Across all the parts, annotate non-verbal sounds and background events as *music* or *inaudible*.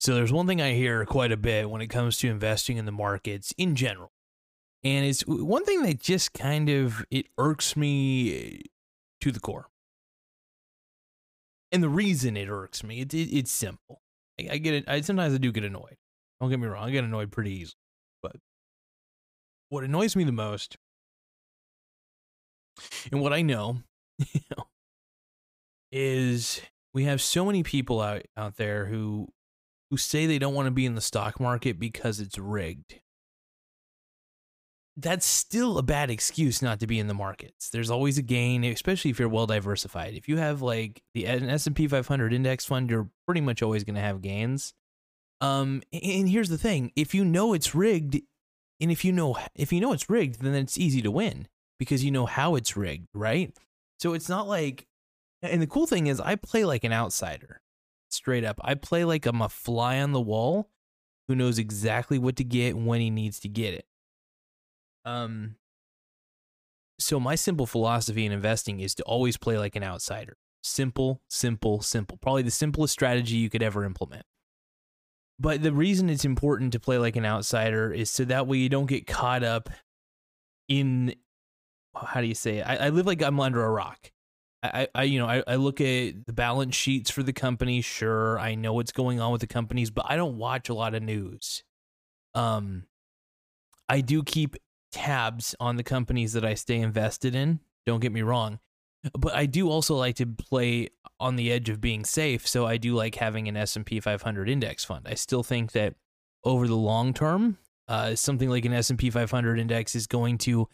So there's one thing I hear quite a bit when it comes to investing in the markets in general. And it's one thing that just kind of it irks me to the core. And the reason it irks me, it, it it's simple. I, I get it. I sometimes I do get annoyed. Don't get me wrong. I get annoyed pretty easily. But what annoys me the most, and what I know, *laughs* you know, is we have so many people out out there who who say they don't want to be in the stock market because it's rigged. That's still a bad excuse not to be in the markets. There's always a gain, especially if you're well diversified. If you have like the an S&P 500 index fund, you're pretty much always going to have gains. Um and here's the thing, if you know it's rigged and if you know if you know it's rigged, then it's easy to win because you know how it's rigged, right? So it's not like and the cool thing is I play like an outsider straight up. I play like I'm a fly on the wall who knows exactly what to get when he needs to get it. Um so my simple philosophy in investing is to always play like an outsider. Simple, simple, simple. Probably the simplest strategy you could ever implement. But the reason it's important to play like an outsider is so that way you don't get caught up in how do you say it? I, I live like I'm under a rock. I, I you know I, I look at the balance sheets for the company sure i know what's going on with the companies but i don't watch a lot of news. Um i do keep tabs on the companies that i stay invested in don't get me wrong but i do also like to play on the edge of being safe so i do like having an s&p 500 index fund. I still think that over the long term uh, something like an s&p 500 index is going to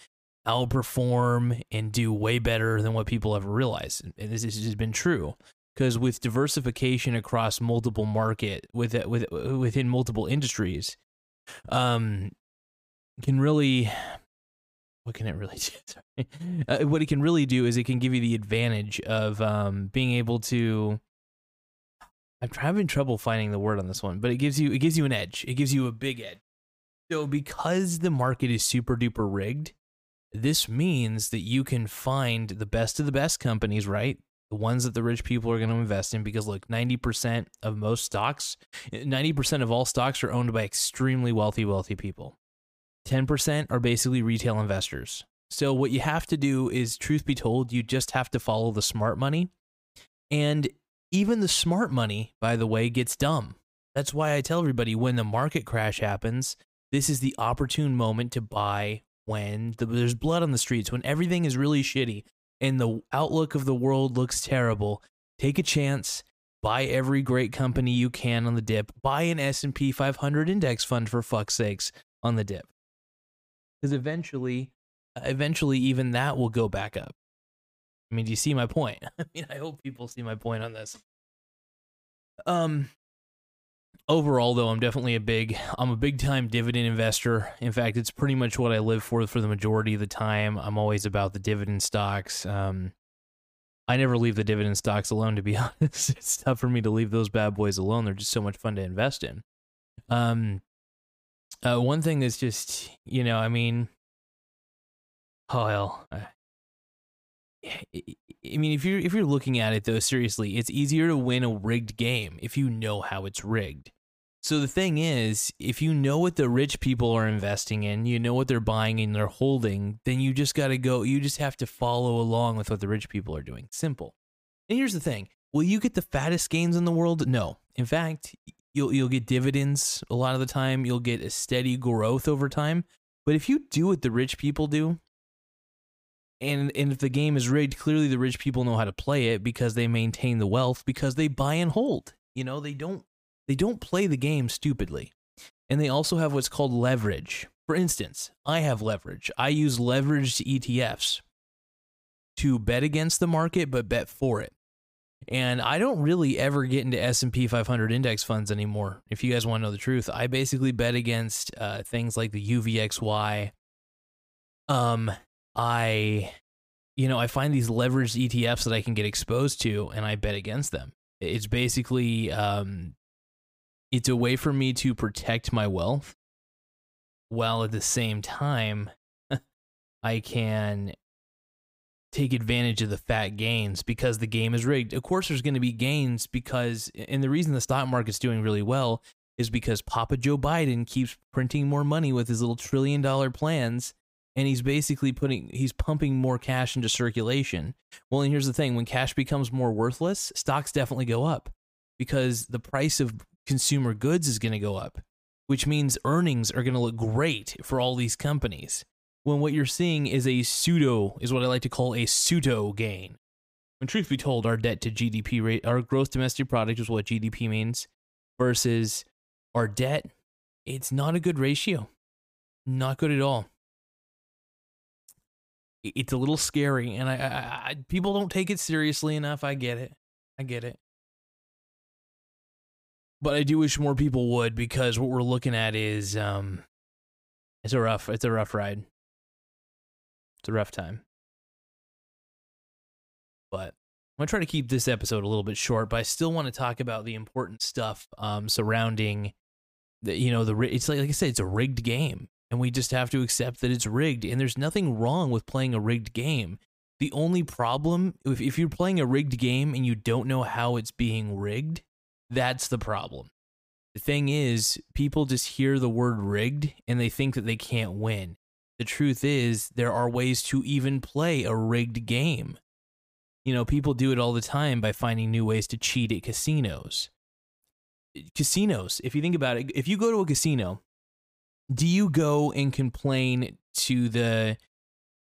outperform and do way better than what people ever realized. And this has been true because with diversification across multiple market with with within multiple industries, um, can really what can it really *laughs* do? uh, what it can really do is it can give you the advantage of um, being able to. I'm having trouble finding the word on this one, but it gives you it gives you an edge. It gives you a big edge. So because the market is super duper rigged, this means that you can find the best of the best companies, right? The ones that the rich people are going to invest in because look, 90% of most stocks, 90% of all stocks are owned by extremely wealthy, wealthy people. 10% are basically retail investors. So what you have to do is truth be told, you just have to follow the smart money. And even the smart money, by the way, gets dumb. That's why I tell everybody when the market crash happens, this is the opportune moment to buy when the, there's blood on the streets, when everything is really shitty and the outlook of the world looks terrible, take a chance, buy every great company you can on the dip, buy an S&P 500 index fund for fuck's sakes on the dip. Cuz eventually eventually even that will go back up. I mean, do you see my point? *laughs* I mean, I hope people see my point on this. Um overall though i'm definitely a big i'm a big time dividend investor. In fact it's pretty much what i live for for the majority of the time. I'm always about the dividend stocks. Um, i never leave the dividend stocks alone to be *laughs* honest. It's tough for me to leave those bad boys alone. They're just so much fun to invest in. Um, uh, one thing that's just you know i mean oh hell. I mean, if you're if you're looking at it though seriously, it's easier to win a rigged game if you know how it's rigged. So the thing is, if you know what the rich people are investing in, you know what they're buying and they're holding, then you just got to go. You just have to follow along with what the rich people are doing. Simple. And here's the thing: Will you get the fattest gains in the world? No. In fact, you'll you'll get dividends a lot of the time. You'll get a steady growth over time. But if you do what the rich people do, and and if the game is rigged, clearly the rich people know how to play it because they maintain the wealth because they buy and hold. You know, they don't they don't play the game stupidly. And they also have what's called leverage. For instance, I have leverage. I use leveraged ETFs to bet against the market but bet for it. And I don't really ever get into S&P 500 index funds anymore. If you guys want to know the truth, I basically bet against uh, things like the UVXY, um, I, you know, I find these leveraged ETFs that I can get exposed to and I bet against them. It's basically, um, it's a way for me to protect my wealth while at the same time *laughs* I can take advantage of the fat gains because the game is rigged. Of course, there's going to be gains because, and the reason the stock market's doing really well is because Papa Joe Biden keeps printing more money with his little trillion dollar plans and he's basically putting he's pumping more cash into circulation. Well, and here's the thing, when cash becomes more worthless, stocks definitely go up because the price of consumer goods is going to go up, which means earnings are going to look great for all these companies. When what you're seeing is a pseudo is what I like to call a pseudo gain. When truth be told, our debt to GDP rate, our gross domestic product is what GDP means versus our debt, it's not a good ratio. Not good at all it's a little scary, and I, I, I people don't take it seriously enough. I get it, I get it, but I do wish more people would because what we're looking at is um, it's a rough, it's a rough ride. It's a rough time, but I'm gonna try to keep this episode a little bit short. But I still want to talk about the important stuff um surrounding the you know the it's like like I said, it's a rigged game and we just have to accept that it's rigged. And there's nothing wrong with playing a rigged game. The only problem, if, if you're playing a rigged game and you don't know how it's being rigged, that's the problem. The thing is, people just hear the word rigged and they think that they can't win. The truth is, there are ways to even play a rigged game. You know, people do it all the time by finding new ways to cheat at casinos. Casinos, if you think about it, if you go to a casino do you go and complain to the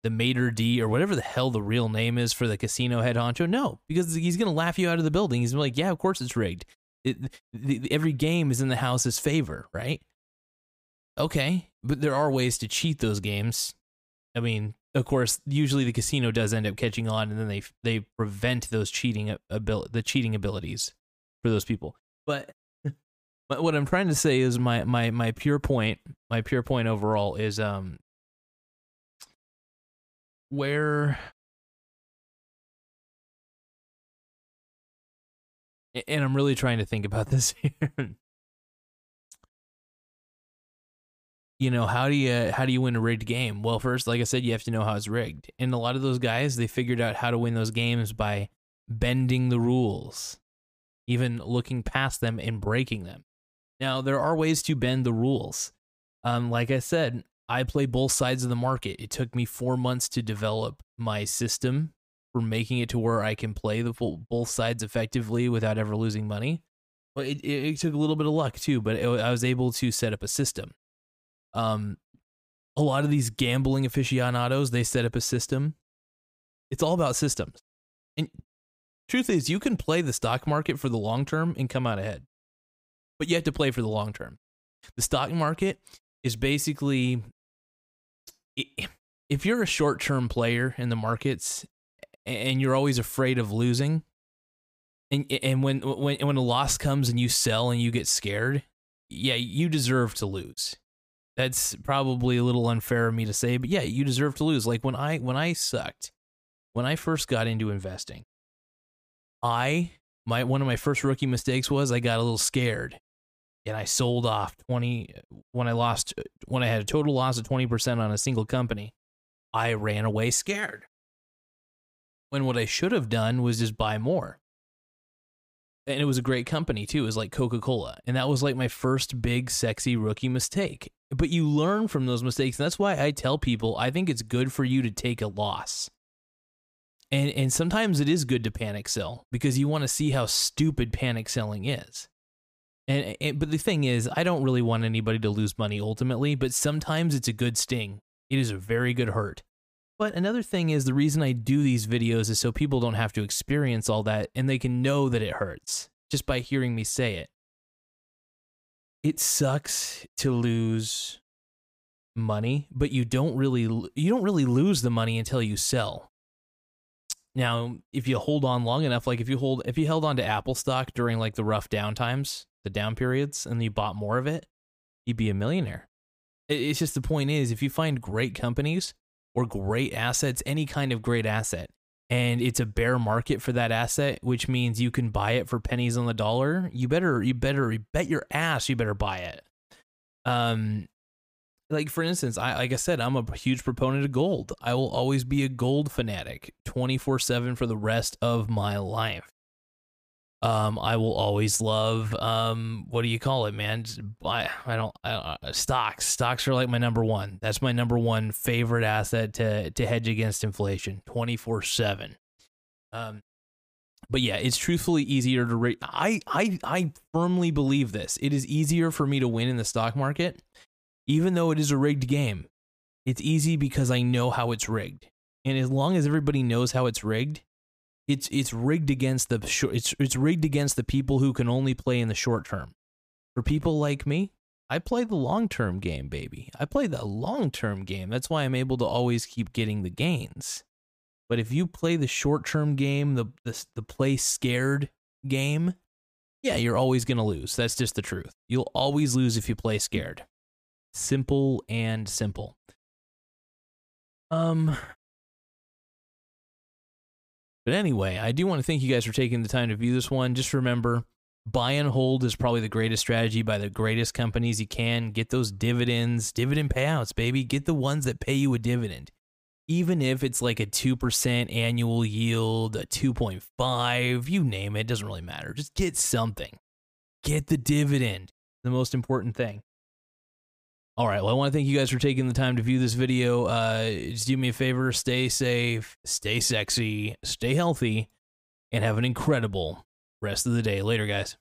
the mater d or whatever the hell the real name is for the casino head honcho? No, because he's gonna laugh you out of the building. He's like, yeah, of course it's rigged. It, the, every game is in the house's favor, right? Okay, but there are ways to cheat those games. I mean, of course, usually the casino does end up catching on, and then they they prevent those cheating abil- the cheating abilities for those people. But *laughs* but what I'm trying to say is my my my pure point, my pure point overall is um where and I'm really trying to think about *laughs* this here. you know, how do you how do you win a rigged game? Well, first, like I said, you have to know how it's rigged. And a lot of those guys, they figured out how to win those games by bending the rules, even looking past them and breaking them. Now, there are ways to bend the rules. Um, like I said, I play both sides of the market. It took me four months to develop my system for making it to where I can play the full, both sides effectively without ever losing money. But it, it, it took a little bit of luck too, but it, I was able to set up a system. Um, a lot of these gambling aficionados, they set up a system. It's all about systems. And truth is, you can play the stock market for the long term and come out ahead but you have to play for the long term. The stock market is basically if you're a short term player in the markets and you're always afraid of losing, and and when when when a loss comes and you sell and you get scared, yeah, you deserve to lose. That's probably a little unfair of me to say, but yeah, you deserve to lose. Like when I when I sucked, when I first got into investing, I my one of my first rookie mistakes was I got a little scared and I sold off 20 when I lost when I had a total loss of 20% on a single company. I ran away scared. When what I should have done was just buy more. And it was a great company too. It was like Coca-Cola. And that was like my first big sexy rookie mistake. But you learn from those mistakes. And that's why I tell people I think it's good for you to take a loss. And and sometimes it is good to panic sell because you want to see how stupid panic selling is. And, and, but the thing is, I don't really want anybody to lose money ultimately, but sometimes it's a good sting. It is a very good hurt. But another thing is the reason I do these videos is so people don't have to experience all that and they can know that it hurts just by hearing me say it. It sucks to lose money, but you don't really you don't really lose the money until you sell. Now, if you hold on long enough, like if you hold if you held on to Apple stock during like the rough down times, the down periods, and you bought more of it, you'd be a millionaire. It's just the point is if you find great companies or great assets, any kind of great asset, and it's a bear market for that asset, which means you can buy it for pennies on the dollar, you better you better you bet your ass you better buy it. Um like for instance, I like I said, I'm a huge proponent of gold. I will always be a gold fanatic 24/7 for the rest of my life. Um, I will always love um, what do you call it, man? Buy, I don't I, stocks. Stocks are like my number one. That's my number one favorite asset to to hedge against inflation, twenty four seven. Um, but yeah, it's truthfully easier to rate. I I I firmly believe this. It is easier for me to win in the stock market, even though it is a rigged game. It's easy because I know how it's rigged, and as long as everybody knows how it's rigged, it's it's rigged against the short, it's it's rigged against the people who can only play in the short term. For people like me, I play the long term game, baby. I play the long term game. That's why I'm able to always keep getting the gains. But if you play the short term game, the, the the play scared game, yeah, you're always gonna lose. That's just the truth. You'll always lose if you play scared. Simple and simple. Um, but anyway, I do want to thank you guys for taking the time to view this one. Just remember, buy and hold is probably the greatest strategy by the greatest companies you can. Get those dividends, dividend payouts, baby. Get the ones that pay you a dividend. Even if it's like a 2% annual yield, a 2.5, you name it, it doesn't really matter. Just get something. Get the dividend. The most important thing. All right. Well, I want to thank you guys for taking the time to view this video. Uh, just do me a favor, stay safe, stay sexy, stay healthy, and have an incredible rest of the day. Later, guys.